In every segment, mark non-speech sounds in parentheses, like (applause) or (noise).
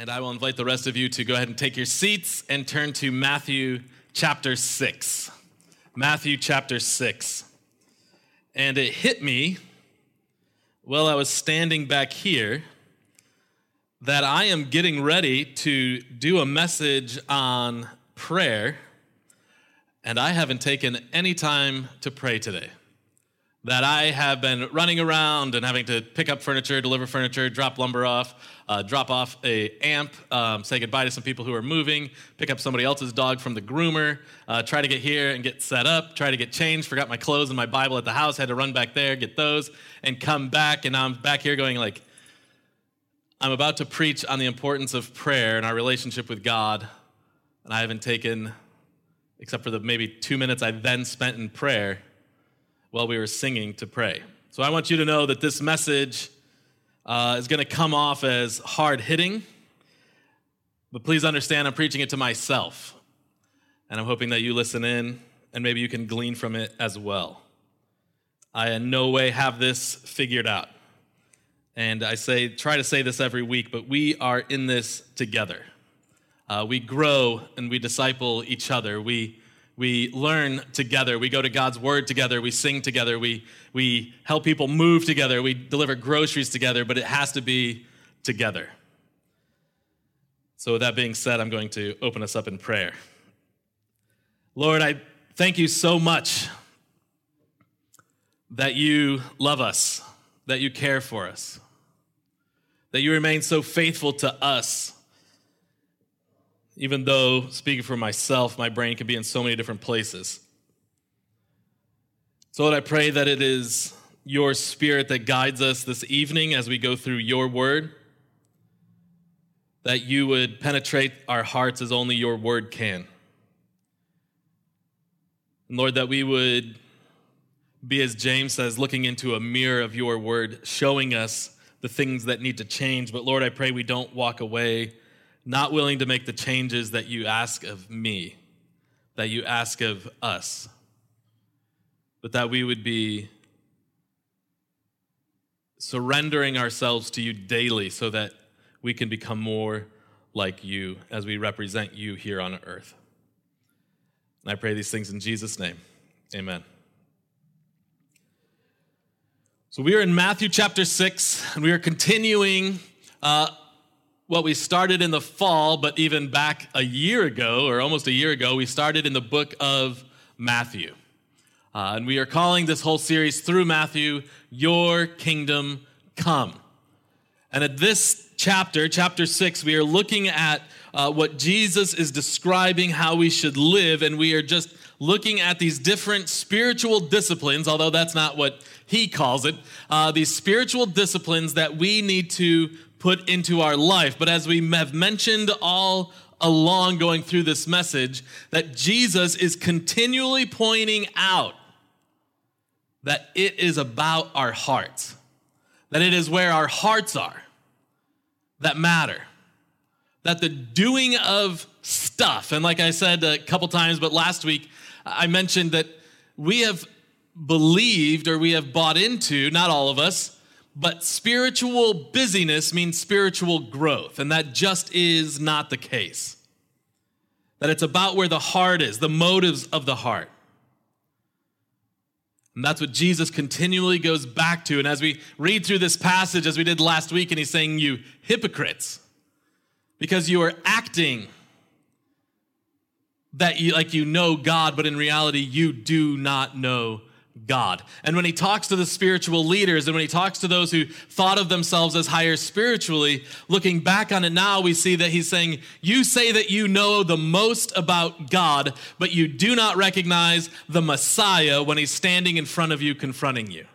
And I will invite the rest of you to go ahead and take your seats and turn to Matthew chapter 6. Matthew chapter 6. And it hit me while I was standing back here that I am getting ready to do a message on prayer, and I haven't taken any time to pray today that I have been running around and having to pick up furniture, deliver furniture, drop lumber off, uh, drop off a amp, um, say goodbye to some people who are moving, pick up somebody else's dog from the groomer, uh, try to get here and get set up, try to get changed, forgot my clothes and my Bible at the house, had to run back there, get those, and come back. And now I'm back here going like, I'm about to preach on the importance of prayer and our relationship with God, and I haven't taken, except for the maybe two minutes I then spent in prayer, while we were singing to pray. So I want you to know that this message uh, is going to come off as hard hitting, but please understand I'm preaching it to myself. And I'm hoping that you listen in and maybe you can glean from it as well. I in no way have this figured out. And I say, try to say this every week, but we are in this together. Uh, we grow and we disciple each other. We we learn together. We go to God's Word together. We sing together. We, we help people move together. We deliver groceries together, but it has to be together. So, with that being said, I'm going to open us up in prayer. Lord, I thank you so much that you love us, that you care for us, that you remain so faithful to us even though, speaking for myself, my brain can be in so many different places. So, Lord, I pray that it is your spirit that guides us this evening as we go through your word, that you would penetrate our hearts as only your word can. And Lord, that we would be, as James says, looking into a mirror of your word, showing us the things that need to change. But Lord, I pray we don't walk away not willing to make the changes that you ask of me, that you ask of us, but that we would be surrendering ourselves to you daily so that we can become more like you as we represent you here on earth. And I pray these things in Jesus' name. Amen. So we are in Matthew chapter 6, and we are continuing uh, what we started in the fall, but even back a year ago, or almost a year ago, we started in the book of Matthew. Uh, and we are calling this whole series through Matthew, Your Kingdom Come. And at this chapter, chapter six, we are looking at uh, what Jesus is describing how we should live, and we are just looking at these different spiritual disciplines, although that's not what he calls it, uh, these spiritual disciplines that we need to put into our life. But as we have mentioned all along going through this message, that Jesus is continually pointing out that it is about our hearts, that it is where our hearts are that matter, that the doing of stuff, and like I said a couple times, but last week I mentioned that we have believed or we have bought into, not all of us, but spiritual busyness means spiritual growth, and that just is not the case. That it's about where the heart is, the motives of the heart. And that's what Jesus continually goes back to. And as we read through this passage, as we did last week, and he's saying, You hypocrites, because you are acting that you like you know God, but in reality, you do not know God. And when he talks to the spiritual leaders and when he talks to those who thought of themselves as higher spiritually, looking back on it now, we see that he's saying, You say that you know the most about God, but you do not recognize the Messiah when he's standing in front of you, confronting you.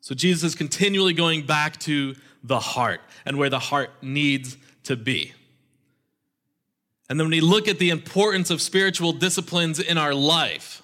So Jesus is continually going back to the heart and where the heart needs to be. And then when we look at the importance of spiritual disciplines in our life,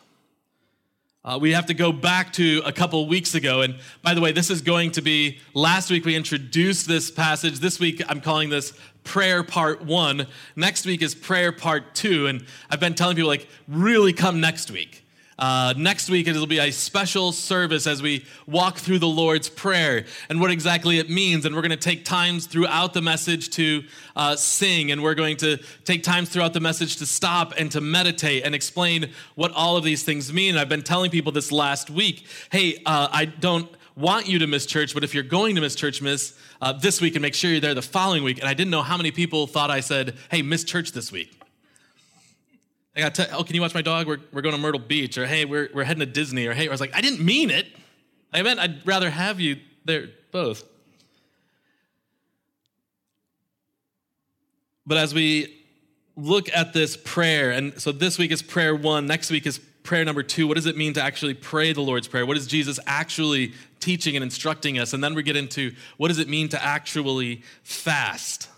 uh, we have to go back to a couple weeks ago. And by the way, this is going to be last week we introduced this passage. This week I'm calling this prayer part one. Next week is prayer part two. And I've been telling people, like, really come next week. Uh, next week, it'll be a special service as we walk through the Lord's Prayer and what exactly it means. And we're going to take times throughout the message to uh, sing, and we're going to take times throughout the message to stop and to meditate and explain what all of these things mean. I've been telling people this last week hey, uh, I don't want you to miss church, but if you're going to miss church, miss uh, this week and make sure you're there the following week. And I didn't know how many people thought I said, hey, miss church this week. I got to, oh, can you watch my dog? We're, we're going to Myrtle Beach, or hey, we're, we're heading to Disney, or hey, I was like, I didn't mean it. I meant I'd rather have you there both. But as we look at this prayer, and so this week is prayer one, next week is prayer number two. What does it mean to actually pray the Lord's Prayer? What is Jesus actually teaching and instructing us? And then we get into what does it mean to actually fast?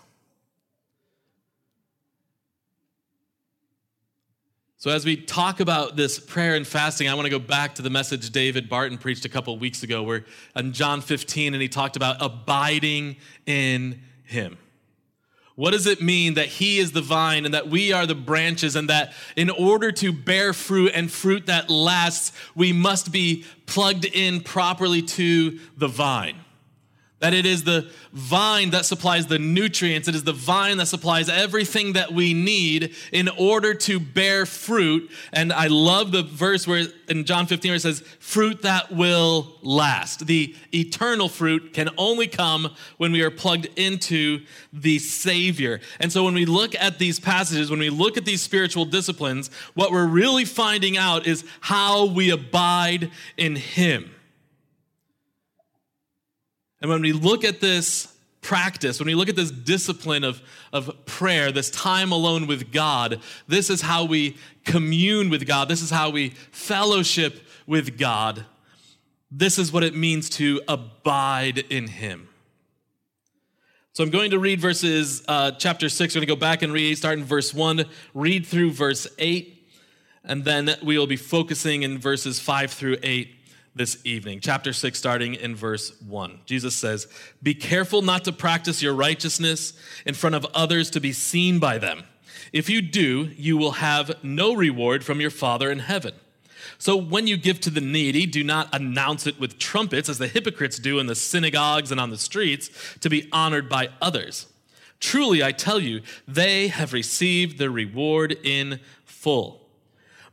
So, as we talk about this prayer and fasting, I want to go back to the message David Barton preached a couple weeks ago, where in John 15, and he talked about abiding in him. What does it mean that he is the vine and that we are the branches, and that in order to bear fruit and fruit that lasts, we must be plugged in properly to the vine? That it is the vine that supplies the nutrients. It is the vine that supplies everything that we need in order to bear fruit. And I love the verse where in John 15 where it says, fruit that will last. The eternal fruit can only come when we are plugged into the Savior. And so when we look at these passages, when we look at these spiritual disciplines, what we're really finding out is how we abide in Him. And when we look at this practice, when we look at this discipline of, of prayer, this time alone with God, this is how we commune with God. This is how we fellowship with God. This is what it means to abide in Him. So I'm going to read verses, uh, chapter 6. We're going to go back and read, start in verse 1, read through verse 8, and then we will be focusing in verses 5 through 8 this evening. Chapter 6, starting in verse 1. Jesus says, Be careful not to practice your righteousness in front of others to be seen by them. If you do, you will have no reward from your Father in heaven. So when you give to the needy, do not announce it with trumpets as the hypocrites do in the synagogues and on the streets to be honored by others. Truly, I tell you, they have received their reward in full.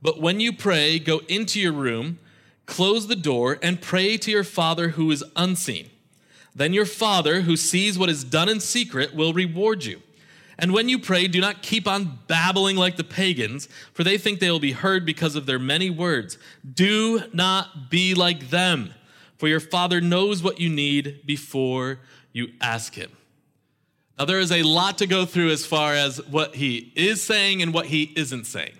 But when you pray, go into your room, close the door, and pray to your Father who is unseen. Then your Father, who sees what is done in secret, will reward you. And when you pray, do not keep on babbling like the pagans, for they think they will be heard because of their many words. Do not be like them, for your Father knows what you need before you ask Him. Now, there is a lot to go through as far as what He is saying and what He isn't saying.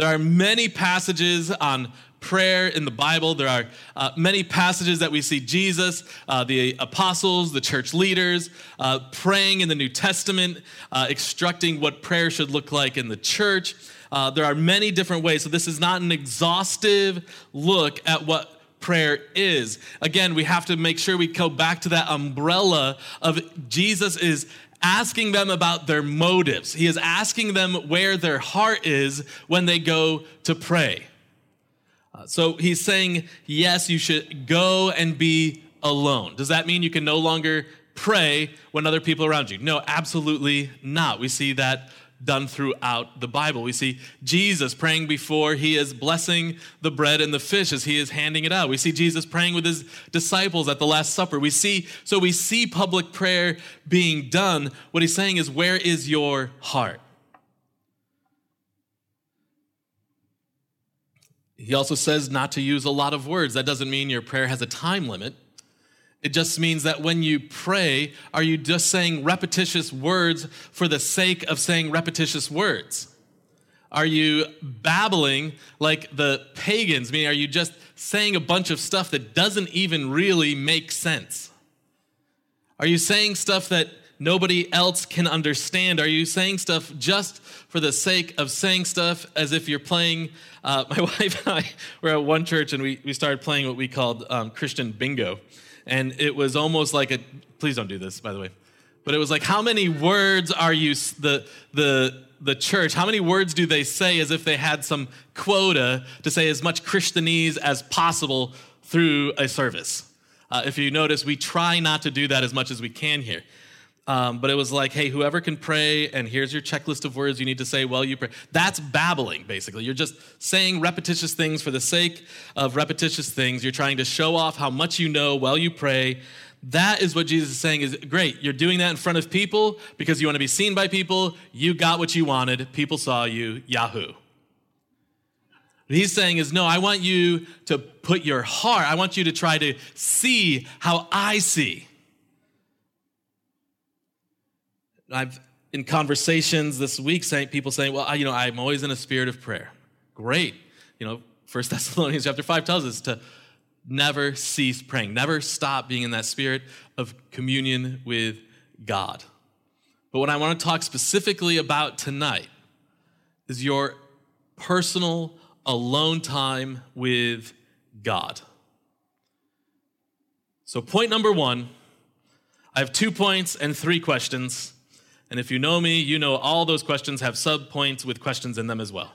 There are many passages on prayer in the Bible. There are uh, many passages that we see Jesus, uh, the apostles, the church leaders uh, praying in the New Testament, uh, instructing what prayer should look like in the church. Uh, there are many different ways. So, this is not an exhaustive look at what prayer is. Again, we have to make sure we go back to that umbrella of Jesus is asking them about their motives. He is asking them where their heart is when they go to pray. Uh, so he's saying, yes, you should go and be alone. Does that mean you can no longer pray when other people around you? No, absolutely not. We see that done throughout the Bible. We see Jesus praying before he is blessing the bread and the fish as he is handing it out. We see Jesus praying with his disciples at the Last Supper. We see, so we see public prayer being done. What he's saying is, where is your heart? He also says not to use a lot of words. That doesn't mean your prayer has a time limit. It just means that when you pray, are you just saying repetitious words for the sake of saying repetitious words? Are you babbling like the pagans? I mean, are you just saying a bunch of stuff that doesn't even really make sense? Are you saying stuff that nobody else can understand? Are you saying stuff just for the sake of saying stuff as if you're playing? Uh, (laughs) my wife and I were at one church and we, we started playing what we called um, Christian bingo. And it was almost like a, please don't do this, by the way. But it was like, how many words are you, the, the, the church, how many words do they say as if they had some quota to say as much Christianese as possible through a service? Uh, if you notice, we try not to do that as much as we can here. Um, but it was like, hey, whoever can pray, and here's your checklist of words you need to say while you pray. That's babbling, basically. You're just saying repetitious things for the sake of repetitious things. You're trying to show off how much you know while you pray. That is what Jesus is saying is great. You're doing that in front of people because you want to be seen by people. You got what you wanted. People saw you. Yahoo. What he's saying is, no, I want you to put your heart, I want you to try to see how I see. I've in conversations this week saying people saying, well, I, you know, I'm always in a spirit of prayer. Great. You know, First (laughs) Thessalonians chapter 5 tells us to never cease praying, never stop being in that spirit of communion with God. But what I want to talk specifically about tonight is your personal alone time with God. So, point number one I have two points and three questions. And if you know me, you know all those questions have sub points with questions in them as well.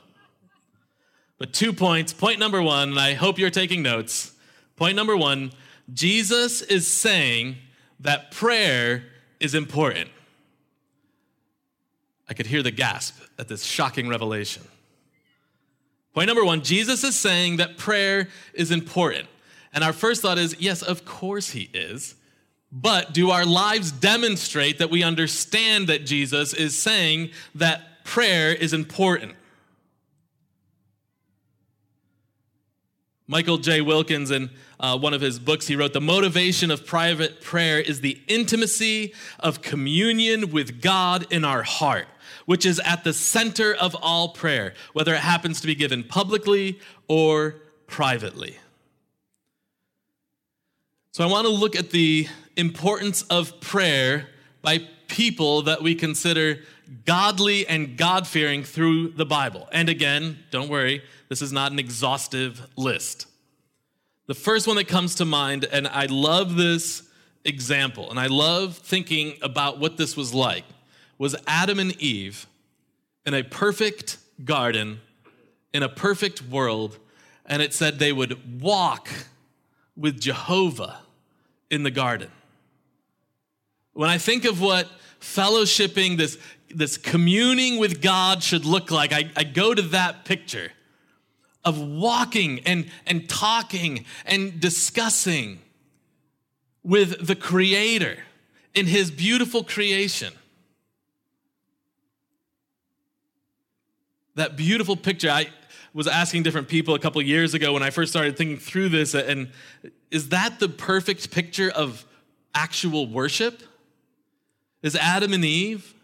But two points. Point number one, and I hope you're taking notes Point number one Jesus is saying that prayer is important. I could hear the gasp at this shocking revelation. Point number one Jesus is saying that prayer is important. And our first thought is yes, of course he is. But do our lives demonstrate that we understand that Jesus is saying that prayer is important? Michael J. Wilkins, in uh, one of his books, he wrote The motivation of private prayer is the intimacy of communion with God in our heart, which is at the center of all prayer, whether it happens to be given publicly or privately. So I want to look at the importance of prayer by people that we consider godly and God fearing through the Bible. And again, don't worry, this is not an exhaustive list. The first one that comes to mind, and I love this example, and I love thinking about what this was like, was Adam and Eve in a perfect garden, in a perfect world, and it said they would walk with Jehovah in the garden. When I think of what fellowshipping, this, this communing with God should look like, I, I go to that picture of walking and, and talking and discussing with the Creator in His beautiful creation. That beautiful picture, I was asking different people a couple years ago when I first started thinking through this, and is that the perfect picture of actual worship? Is Adam and Eve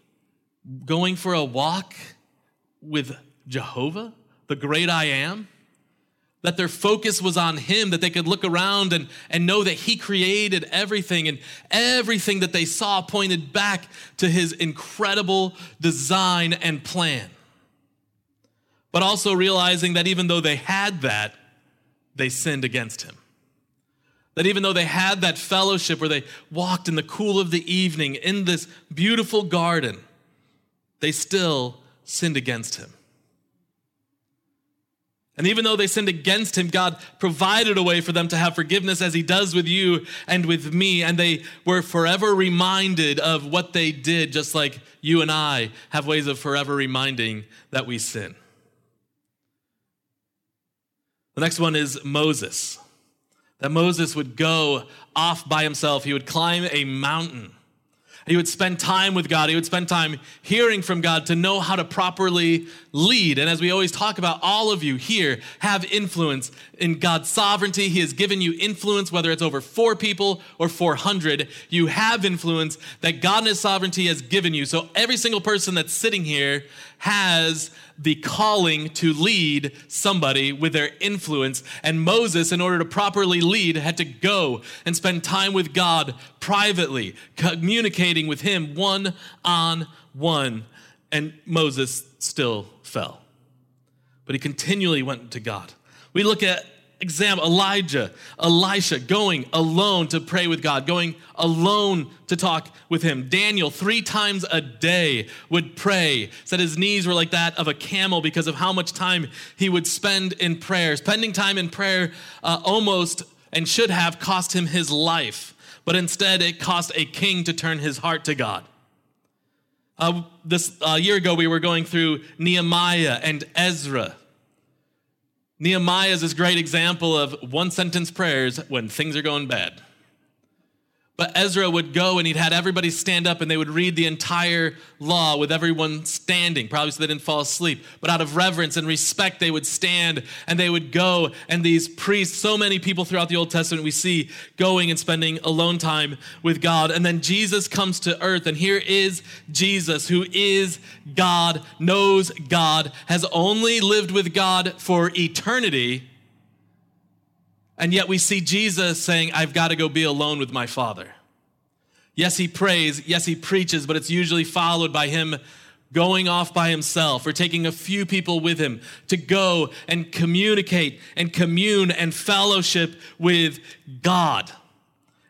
going for a walk with Jehovah, the great I am? that their focus was on him, that they could look around and, and know that he created everything, and everything that they saw pointed back to his incredible design and plan. But also realizing that even though they had that, they sinned against him. That even though they had that fellowship where they walked in the cool of the evening in this beautiful garden, they still sinned against him. And even though they sinned against him, God provided a way for them to have forgiveness as he does with you and with me. And they were forever reminded of what they did, just like you and I have ways of forever reminding that we sin. The next one is Moses. That Moses would go off by himself, he would climb a mountain he would spend time with God. He would spend time hearing from God to know how to properly lead. And as we always talk about, all of you here have influence in God's sovereignty. He has given you influence, whether it's over four people or 400. You have influence that God in His sovereignty has given you. So every single person that's sitting here has the calling to lead somebody with their influence. And Moses, in order to properly lead, had to go and spend time with God privately, communicating with Him one on one. And Moses still fell. But he continually went to God. We look at example Elijah, Elisha going alone to pray with God, going alone to talk with him. Daniel, three times a day, would pray. Said his knees were like that of a camel because of how much time he would spend in prayer. Spending time in prayer uh, almost and should have cost him his life, but instead it cost a king to turn his heart to God. Uh, this uh, year ago, we were going through Nehemiah and Ezra. Nehemiah is this great example of one sentence prayers when things are going bad. But Ezra would go and he'd had everybody stand up and they would read the entire law with everyone standing, probably so they didn't fall asleep. But out of reverence and respect, they would stand and they would go. And these priests, so many people throughout the Old Testament, we see going and spending alone time with God. And then Jesus comes to earth, and here is Jesus, who is God, knows God, has only lived with God for eternity and yet we see Jesus saying, I've got to go be alone with my Father. Yes, he prays. Yes, he preaches, but it's usually followed by him going off by himself or taking a few people with him to go and communicate and commune and fellowship with God.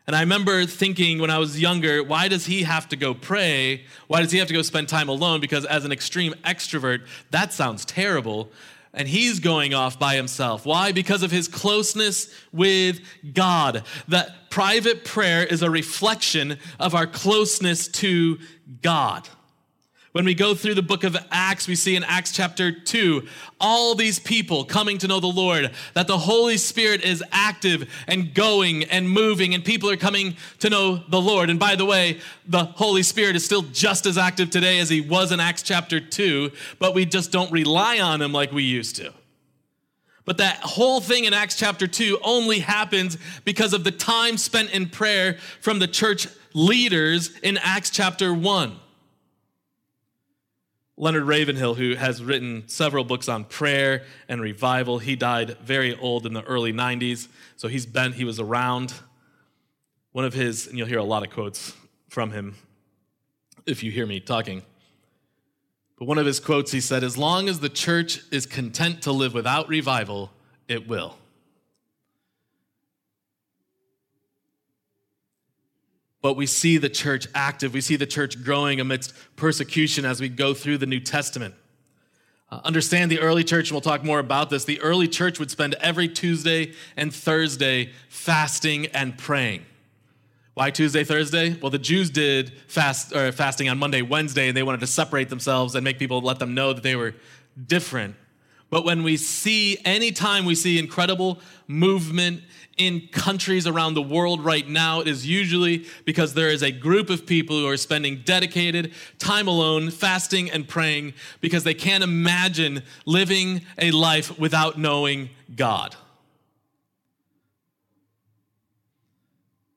And I remember thinking when I was younger, why does he have to go pray? Why does he have to go spend time alone? Because as an extreme extrovert, that sounds terrible and he's going off by himself. Why? Because of his closeness with God. That private prayer is a reflection of our closeness to God. When we go through the book of Acts, we see in Acts chapter 2 all these people coming to know the Lord, that the Holy Spirit is active and going and moving, and people are coming to know the Lord. And by the way, the Holy Spirit is still just as active today as he was in Acts chapter 2, but we just don't rely on him like we used to. But that whole thing in Acts chapter 2 only happens because of the time spent in prayer from the church leaders in Acts chapter 1. Leonard Ravenhill, who has written several books on prayer and revival, he died very old in the early 90s, so he's been, he was around. One of his, and you'll hear a lot of quotes from him if you hear me talking. But one of his quotes, he said, As long as the church is content to live without revival, it will. But we see the church active. We see the church growing amidst persecution as we go through the New Testament. Uh, understand the early church, and we'll talk more about this. The early church would spend every Tuesday and Thursday fasting and praying. Why Tuesday, Thursday? Well, the Jews did fast or fasting on Monday, Wednesday, and they wanted to separate themselves and make people let them know that they were different. But when we see, anytime we see incredible movement in countries around the world right now, it is usually because there is a group of people who are spending dedicated time alone, fasting and praying, because they can't imagine living a life without knowing God.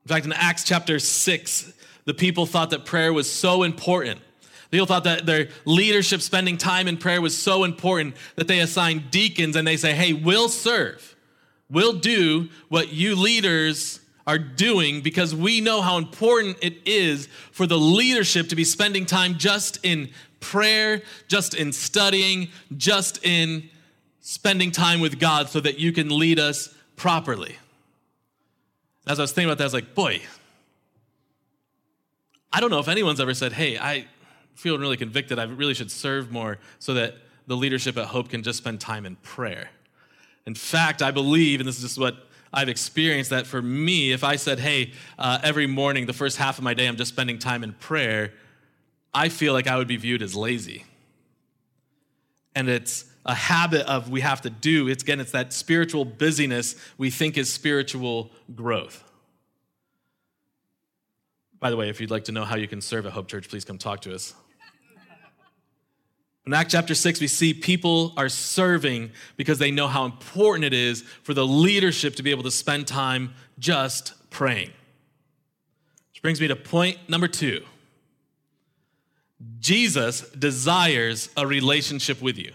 In fact, in Acts chapter 6, the people thought that prayer was so important. The People thought that their leadership spending time in prayer was so important that they assigned deacons and they say, hey, we'll serve We'll do what you leaders are doing because we know how important it is for the leadership to be spending time just in prayer, just in studying, just in spending time with God so that you can lead us properly. As I was thinking about that, I was like, boy, I don't know if anyone's ever said, hey, I feel really convicted. I really should serve more so that the leadership at Hope can just spend time in prayer. In fact, I believe, and this is just what I've experienced, that for me, if I said, hey, uh, every morning, the first half of my day, I'm just spending time in prayer, I feel like I would be viewed as lazy. And it's a habit of we have to do. It's again, it's that spiritual busyness we think is spiritual growth. By the way, if you'd like to know how you can serve at Hope Church, please come talk to us. In Acts chapter 6, we see people are serving because they know how important it is for the leadership to be able to spend time just praying. Which brings me to point number two Jesus desires a relationship with you.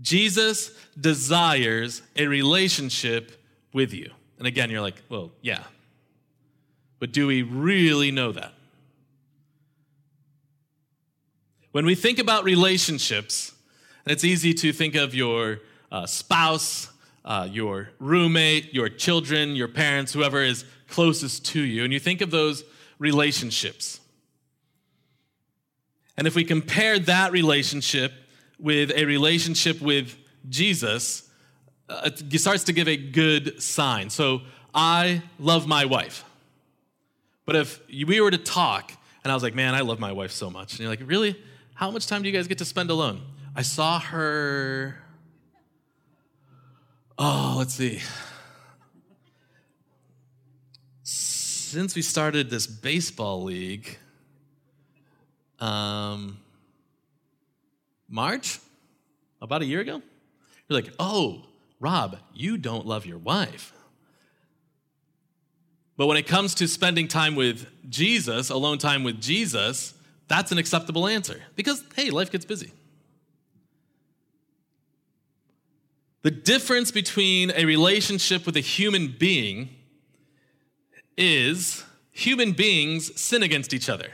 Jesus desires a relationship with you. And again, you're like, well, yeah. But do we really know that? When we think about relationships, it's easy to think of your uh, spouse, uh, your roommate, your children, your parents, whoever is closest to you, and you think of those relationships. And if we compare that relationship with a relationship with Jesus, uh, it starts to give a good sign. So I love my wife. But if we were to talk and I was like, man, I love my wife so much, and you're like, really? How much time do you guys get to spend alone? I saw her. Oh, let's see. Since we started this baseball league, um, March, about a year ago, you're like, oh, Rob, you don't love your wife. But when it comes to spending time with Jesus, alone time with Jesus, that's an acceptable answer because, hey, life gets busy. The difference between a relationship with a human being is human beings sin against each other.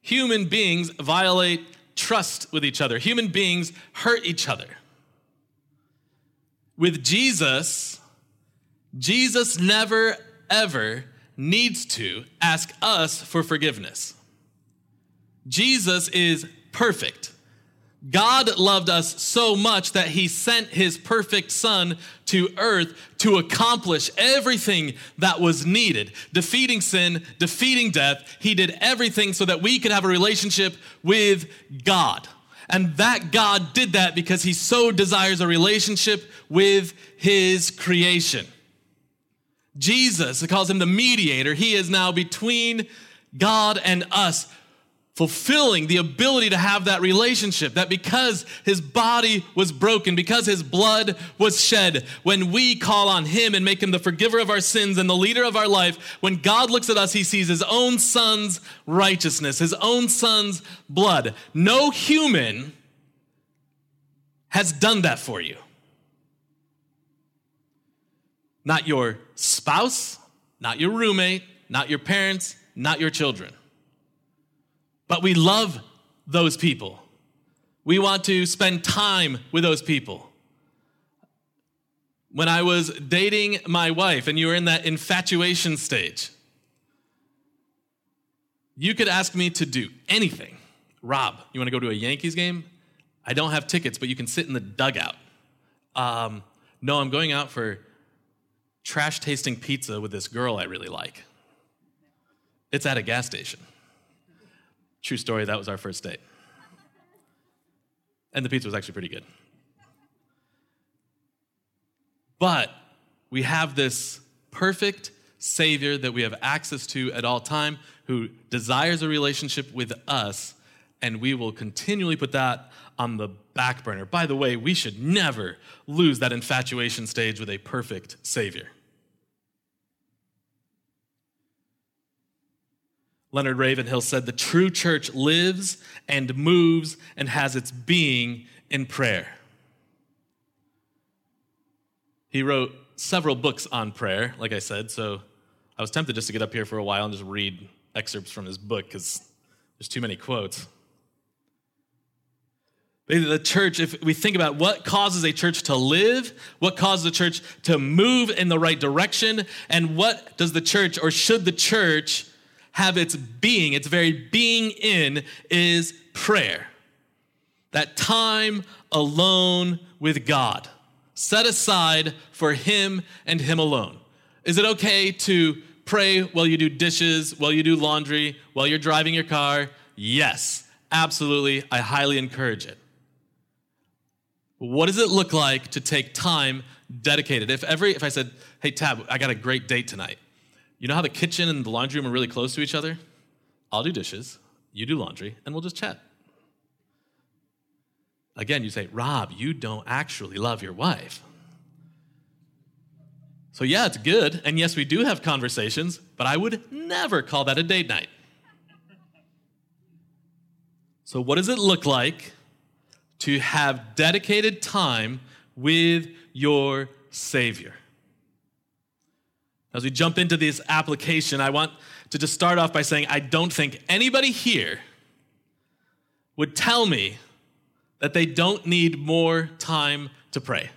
Human beings violate trust with each other. Human beings hurt each other. With Jesus, Jesus never, ever needs to ask us for forgiveness. Jesus is perfect. God loved us so much that he sent his perfect son to earth to accomplish everything that was needed. Defeating sin, defeating death. He did everything so that we could have a relationship with God. And that God did that because he so desires a relationship with his creation. Jesus, it calls him the mediator. He is now between God and us fulfilling the ability to have that relationship. That because his body was broken, because his blood was shed, when we call on him and make him the forgiver of our sins and the leader of our life, when God looks at us, he sees his own son's righteousness, his own son's blood. No human has done that for you. Not your spouse, not your roommate, not your parents, not your children. But we love those people. We want to spend time with those people. When I was dating my wife and you were in that infatuation stage, you could ask me to do anything. Rob, you want to go to a Yankees game? I don't have tickets, but you can sit in the dugout. Um, no, I'm going out for trash tasting pizza with this girl I really like. It's at a gas station. True story, that was our first date. And the pizza was actually pretty good. But we have this perfect Savior that we have access to at all time who desires a relationship with us, and we will continually put that on the back burner. By the way, we should never lose that infatuation stage with a perfect Savior. Leonard Ravenhill said, The true church lives and moves and has its being in prayer. He wrote several books on prayer, like I said, so I was tempted just to get up here for a while and just read excerpts from his book because there's too many quotes. The church, if we think about what causes a church to live, what causes a church to move in the right direction, and what does the church or should the church have its being, its very being in, is prayer. That time alone with God, set aside for Him and Him alone. Is it okay to pray while you do dishes, while you do laundry, while you're driving your car? Yes, absolutely. I highly encourage it. What does it look like to take time dedicated? If every if I said, "Hey Tab, I got a great date tonight." You know how the kitchen and the laundry room are really close to each other? I'll do dishes, you do laundry, and we'll just chat. Again, you say, Rob, you don't actually love your wife. So, yeah, it's good. And yes, we do have conversations, but I would never call that a date night. So, what does it look like to have dedicated time with your Savior. As we jump into this application, I want to just start off by saying I don't think anybody here would tell me that they don't need more time to pray.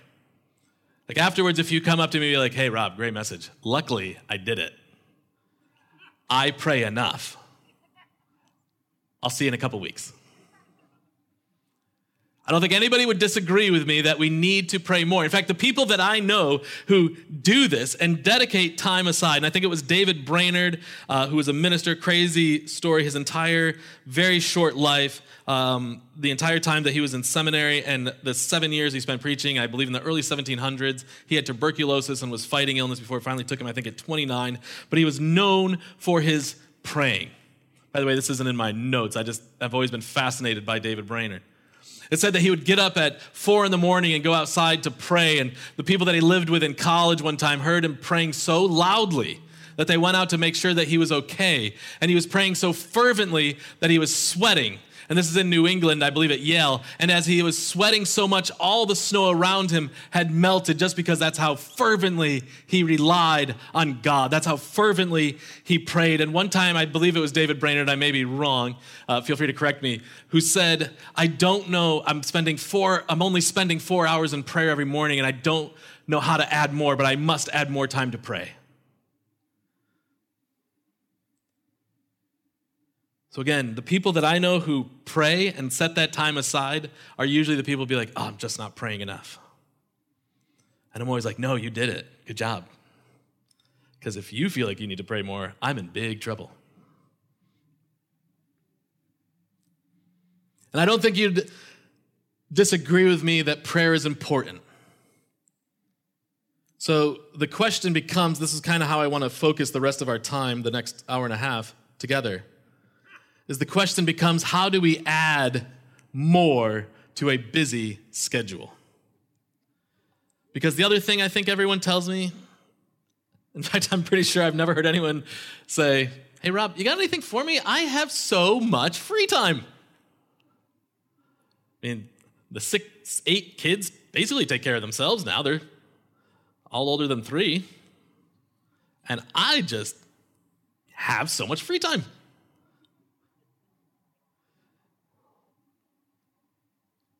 Like afterwards, if you come up to me and be like, hey, Rob, great message. Luckily, I did it. I pray enough. I'll see you in a couple weeks. I don't think anybody would disagree with me that we need to pray more. In fact, the people that I know who do this and dedicate time aside, and I think it was David Brainerd, uh, who was a minister, crazy story, his entire very short life, um, the entire time that he was in seminary and the seven years he spent preaching, I believe in the early 1700s. He had tuberculosis and was fighting illness before it finally took him, I think, at 29. But he was known for his praying. By the way, this isn't in my notes. I just, I've always been fascinated by David Brainerd. It said that he would get up at four in the morning and go outside to pray. And the people that he lived with in college one time heard him praying so loudly that they went out to make sure that he was okay. And he was praying so fervently that he was sweating and this is in New England, I believe at Yale. And as he was sweating so much, all the snow around him had melted just because that's how fervently he relied on God. That's how fervently he prayed. And one time, I believe it was David Brainerd, I may be wrong, uh, feel free to correct me, who said, I don't know, I'm spending four, I'm only spending four hours in prayer every morning, and I don't know how to add more, but I must add more time to pray. So, again, the people that I know who pray and set that time aside are usually the people who be like, oh, I'm just not praying enough. And I'm always like, no, you did it. Good job. Because if you feel like you need to pray more, I'm in big trouble. And I don't think you'd disagree with me that prayer is important. So the question becomes this is kind of how I want to focus the rest of our time, the next hour and a half together is the question becomes how do we add more to a busy schedule? Because the other thing I think everyone tells me, in (laughs) fact, I'm pretty sure I've never heard anyone say, Hey, Rob, you got anything for me? I have so much free time. I mean, the six, eight kids basically take care of themselves now. They're all older than three. And I just have so much free time.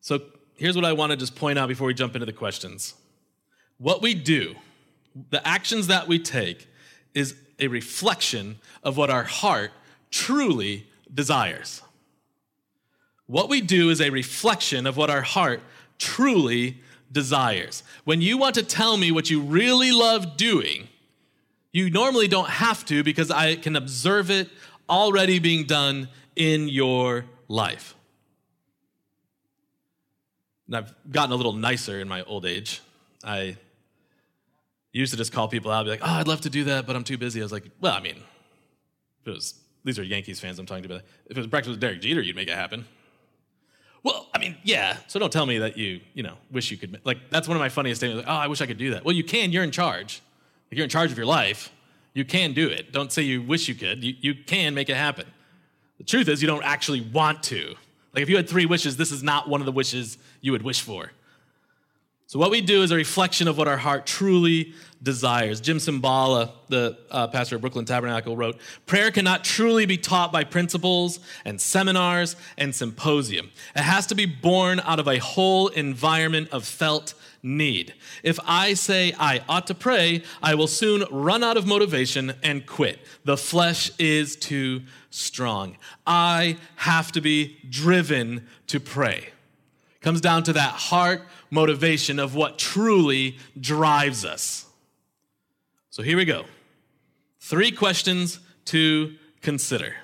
So here's what I want to just point out before we jump into the questions. What we do, the actions that we take, is a reflection of what our heart truly desires. What we do is a reflection of what our heart truly desires. When you want to tell me what you really love doing, you normally don't have to because I can observe it already being done in your life. And I've gotten a little nicer in my old age. I used to just call people out, be like, "Oh, I'd love to do that, but I'm too busy." I was like, "Well, I mean, if it was these are Yankees fans I'm talking to, but if it was breakfast with Derek Jeter, you'd make it happen." Well, I mean, yeah. So don't tell me that you, you know, wish you could. Like that's one of my funniest statements. Like, oh, I wish I could do that. Well, you can. You're in charge. Like, you're in charge of your life. You can do it. Don't say you wish you could. You, you can make it happen. The truth is, you don't actually want to. Like if you had three wishes, this is not one of the wishes you would wish for. So, what we do is a reflection of what our heart truly desires. Jim Cymbala, the uh, pastor of Brooklyn Tabernacle, wrote Prayer cannot truly be taught by principles and seminars and symposium. It has to be born out of a whole environment of felt need. If I say I ought to pray, I will soon run out of motivation and quit. The flesh is too strong. I have to be driven to pray. Comes down to that heart motivation of what truly drives us. So here we go. Three questions to consider.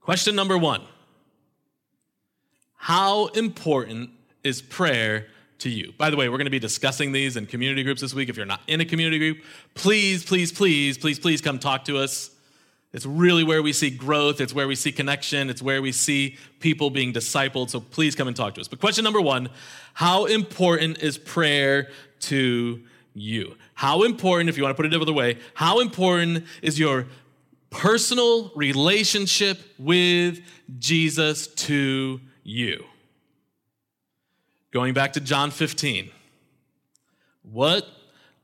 Question number one How important is prayer to you? By the way, we're going to be discussing these in community groups this week. If you're not in a community group, please, please, please, please, please come talk to us. It's really where we see growth, it's where we see connection, it's where we see people being discipled. So please come and talk to us. But question number one How important is prayer to you? How important, if you want to put it another way, how important is your personal relationship with Jesus to you? Going back to John 15. What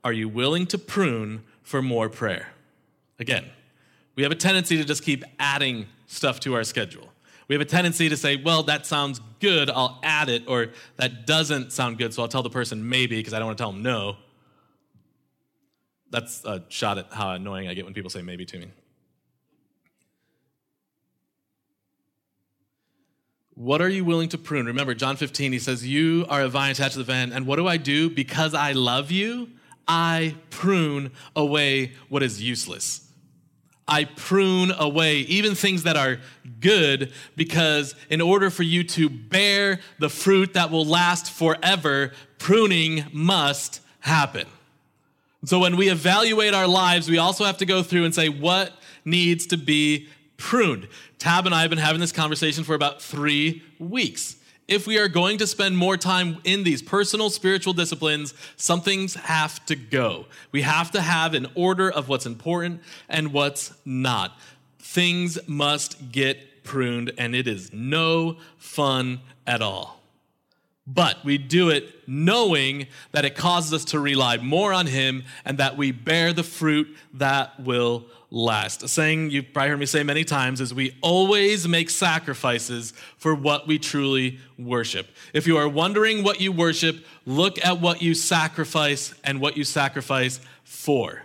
are you willing to prune for more prayer? Again, we have a tendency to just keep adding stuff to our schedule. We have a tendency to say, well, that sounds good, I'll add it, or that doesn't sound good, so I'll tell the person maybe because I don't want to tell them no. That's a shot at how annoying I get when people say maybe to me. What are you willing to prune? Remember, John 15, he says, You are a vine attached to the vine. And what do I do? Because I love you, I prune away what is useless. I prune away even things that are good because in order for you to bear the fruit that will last forever, pruning must happen. So when we evaluate our lives, we also have to go through and say what needs to be pruned. Tab and I have been having this conversation for about three weeks if we are going to spend more time in these personal spiritual disciplines, some things have to go. We have to have an order of what's important and what's not. Things must get pruned, and it is no fun at all. But we do it knowing that it causes us to rely more on Him and that we bear the fruit that will last. A saying you've probably heard me say many times is we always make sacrifices for what we truly worship. If you are wondering what you worship, look at what you sacrifice and what you sacrifice for.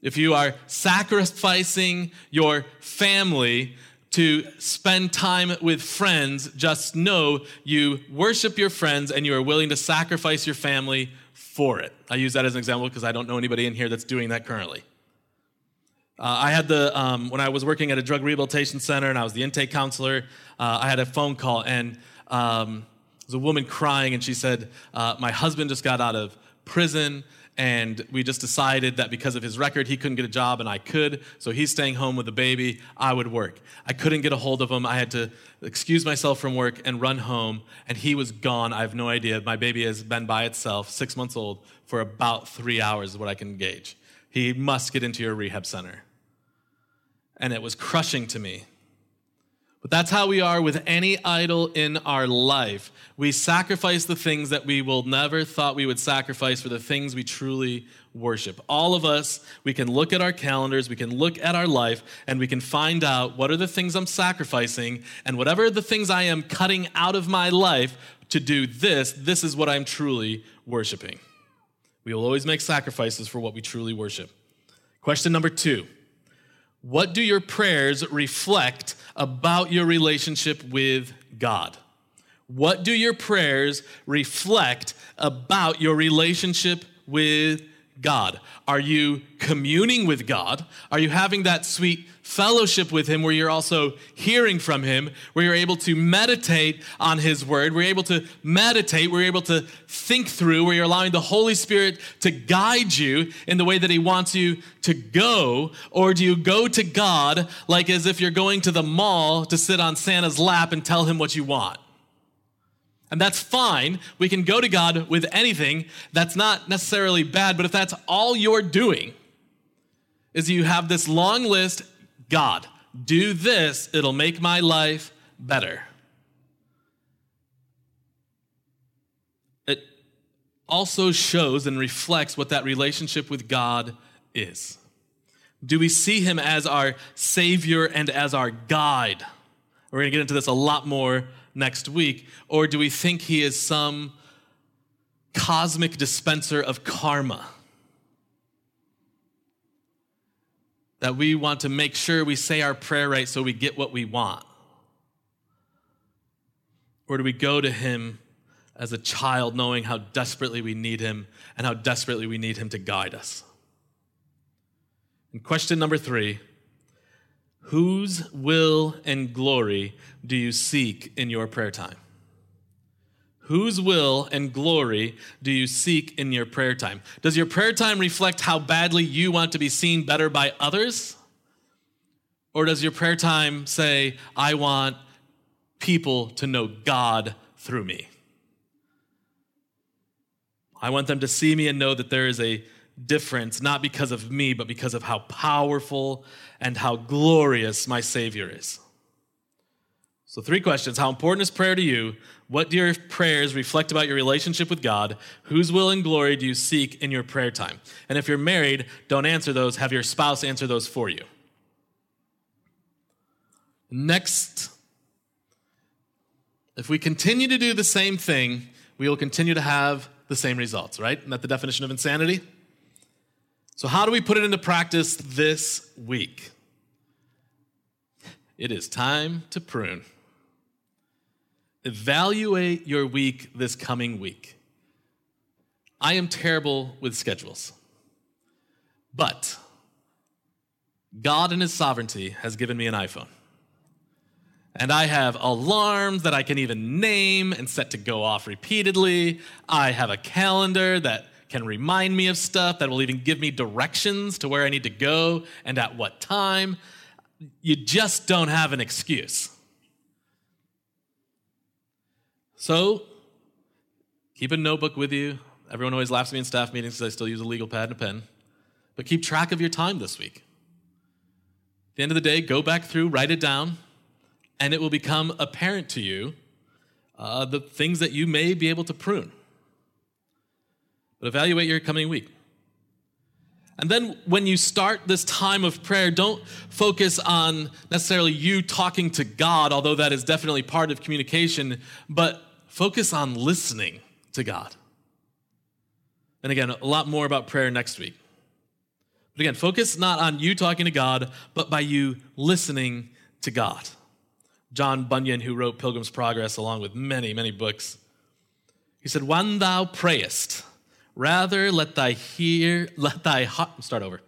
If you are sacrificing your family, to spend time with friends, just know you worship your friends and you are willing to sacrifice your family for it. I use that as an example because I don't know anybody in here that's doing that currently. Uh, I had the, um, when I was working at a drug rehabilitation center and I was the intake counselor, uh, I had a phone call and um, there was a woman crying and she said, uh, My husband just got out of prison and we just decided that because of his record, he couldn't get a job and I could. So he's staying home with the baby. I would work. I couldn't get a hold of him. I had to excuse myself from work and run home, and he was gone. I have no idea. My baby has been by itself, six months old, for about three hours, is what I can gauge. He must get into your rehab center. And it was crushing to me but that's how we are with any idol in our life. We sacrifice the things that we will never thought we would sacrifice for the things we truly worship. All of us, we can look at our calendars, we can look at our life, and we can find out what are the things I'm sacrificing, and whatever the things I am cutting out of my life to do this, this is what I'm truly worshiping. We will always make sacrifices for what we truly worship. Question number two What do your prayers reflect about your relationship with God? What do your prayers reflect about your relationship with God? Are you communing with God? Are you having that sweet fellowship with Him where you're also hearing from Him, where you're able to meditate on His Word, where you're able to meditate, where you're able to think through, where you're allowing the Holy Spirit to guide you in the way that He wants you to go? Or do you go to God like as if you're going to the mall to sit on Santa's lap and tell Him what you want? And that's fine. We can go to God with anything. That's not necessarily bad, but if that's all you're doing, is you have this long list God, do this, it'll make my life better. It also shows and reflects what that relationship with God is. Do we see him as our Savior and as our guide? We're going to get into this a lot more next week. Or do we think he is some cosmic dispenser of karma? That we want to make sure we say our prayer right so we get what we want? Or do we go to him as a child knowing how desperately we need him and how desperately we need him to guide us? And question number three Whose will and glory do you seek in your prayer time? Whose will and glory do you seek in your prayer time? Does your prayer time reflect how badly you want to be seen better by others? Or does your prayer time say, I want people to know God through me? I want them to see me and know that there is a difference, not because of me, but because of how powerful and how glorious my Savior is. So, three questions How important is prayer to you? What do your prayers reflect about your relationship with God? Whose will and glory do you seek in your prayer time? And if you're married, don't answer those, have your spouse answer those for you. Next, if we continue to do the same thing, we will continue to have the same results, right? Isn't that the definition of insanity? So, how do we put it into practice this week? It is time to prune. Evaluate your week this coming week. I am terrible with schedules, but God in His sovereignty has given me an iPhone. And I have alarms that I can even name and set to go off repeatedly. I have a calendar that can remind me of stuff, that will even give me directions to where I need to go and at what time. You just don't have an excuse. So, keep a notebook with you. Everyone always laughs at me in staff meetings because I still use a legal pad and a pen. But keep track of your time this week. At the end of the day, go back through, write it down, and it will become apparent to you uh, the things that you may be able to prune. But evaluate your coming week. And then when you start this time of prayer, don't focus on necessarily you talking to God, although that is definitely part of communication, but focus on listening to God. And again, a lot more about prayer next week. But again, focus not on you talking to God, but by you listening to God. John Bunyan, who wrote Pilgrim's Progress along with many, many books, he said, When thou prayest, rather let thy hear, let thy heart, start over.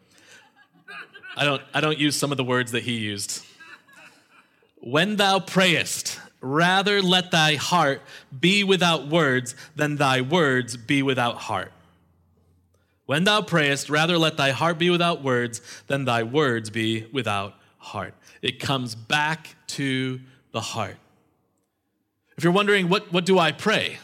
I don't, I don't use some of the words that he used. When thou prayest, rather let thy heart be without words than thy words be without heart. When thou prayest, rather let thy heart be without words than thy words be without heart. It comes back to the heart. If you're wondering, what, what do I pray?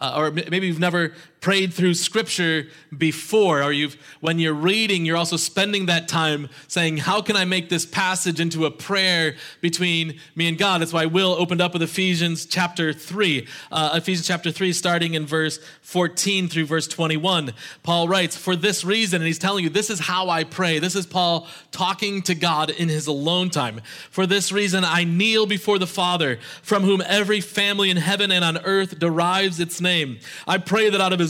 Uh, or maybe you've never prayed through scripture before, or you've, when you're reading, you're also spending that time saying, How can I make this passage into a prayer between me and God? That's why Will opened up with Ephesians chapter 3. Uh, Ephesians chapter 3, starting in verse 14 through verse 21. Paul writes, For this reason, and he's telling you, This is how I pray. This is Paul talking to God in his alone time. For this reason, I kneel before the Father, from whom every family in heaven and on earth derives its name. I pray that out of his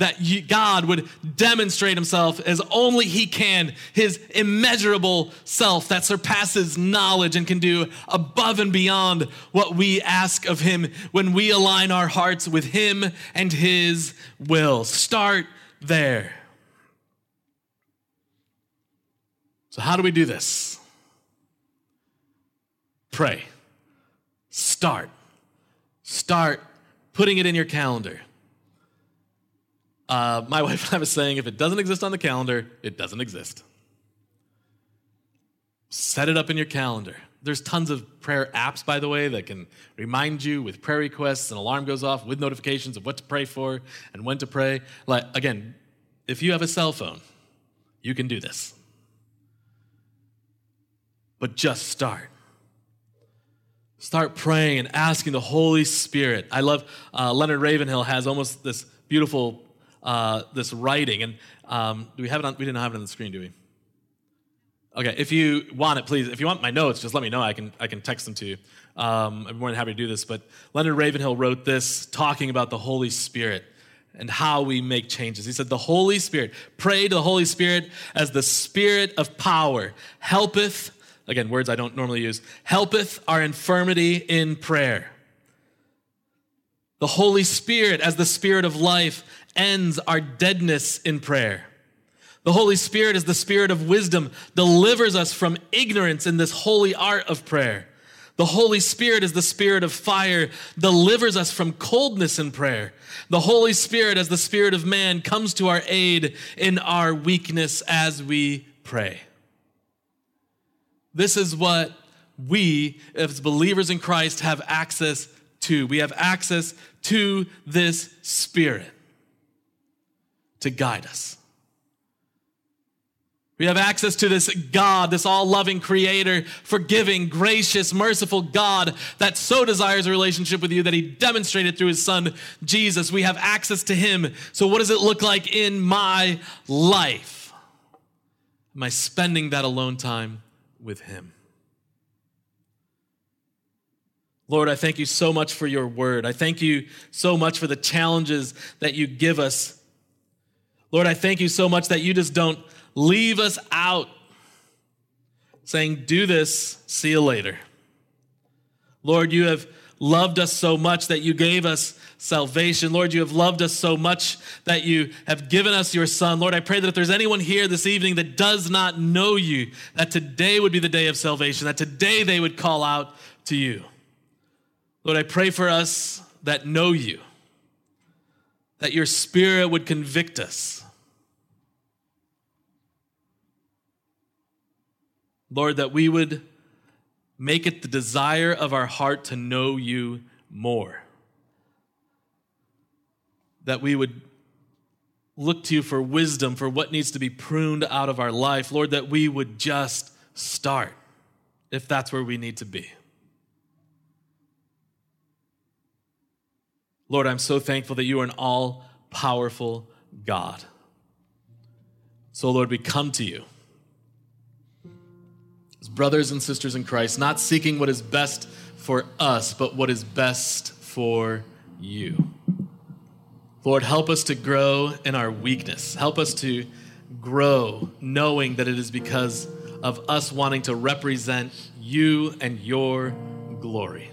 that God would demonstrate himself as only he can, his immeasurable self that surpasses knowledge and can do above and beyond what we ask of him when we align our hearts with him and his will. Start there. So, how do we do this? Pray. Start. Start putting it in your calendar. Uh, my (laughs) wife and I was saying if it doesn't exist on the calendar, it doesn't exist. Set it up in your calendar. There's tons of prayer apps, by the way, that can remind you with prayer requests. An alarm goes off with notifications of what to pray for and when to pray. Like again, if you have a cell phone, you can do this. But just start. Start praying and asking the Holy Spirit. I love uh, Leonard Ravenhill has almost this beautiful uh, this writing. And um, do we have it on? We didn't have it on the screen, do we? Okay, if you want it, please. If you want my notes, just let me know. I can I can text them to you. Um, I'm more than happy to do this. But Leonard Ravenhill wrote this, talking about the Holy Spirit, and how we make changes. He said, The Holy Spirit, pray to the Holy Spirit as the Spirit of power, helpeth, again, words I don't normally use, helpeth our infirmity in prayer. The Holy Spirit as the Spirit of life ends our deadness in prayer. The Holy Spirit as the Spirit of wisdom delivers us from ignorance in this holy art of prayer. The Holy Spirit is the Spirit of fire, delivers us from coldness in prayer. The Holy Spirit, as the Spirit of man, comes to our aid in our weakness as we pray. This is what we, as believers in Christ, have access to. We have access to this Spirit to guide us. We have access to this God, this all loving creator, forgiving, gracious, merciful God that so desires a relationship with you that he demonstrated through his son Jesus. We have access to him. So, what does it look like in my life? Am I spending that alone time with him? Lord, I thank you so much for your word. I thank you so much for the challenges that you give us. Lord, I thank you so much that you just don't leave us out, saying, Do this, see you later. Lord, you have loved us so much that you gave us salvation. Lord, you have loved us so much that you have given us your Son. Lord, I pray that if there's anyone here this evening that does not know you, that today would be the day of salvation, that today they would call out to you. Lord, I pray for us that know you, that your Spirit would convict us Lord, that we would make it the desire of our heart to know you more. That we would look to you for wisdom, for what needs to be pruned out of our life. Lord, that we would just start if that's where we need to be. Lord, I'm so thankful that you are an all powerful God. So, Lord, we come to you as brothers and sisters in Christ, not seeking what is best for us, but what is best for you. Lord, help us to grow in our weakness. Help us to grow knowing that it is because of us wanting to represent you and your glory.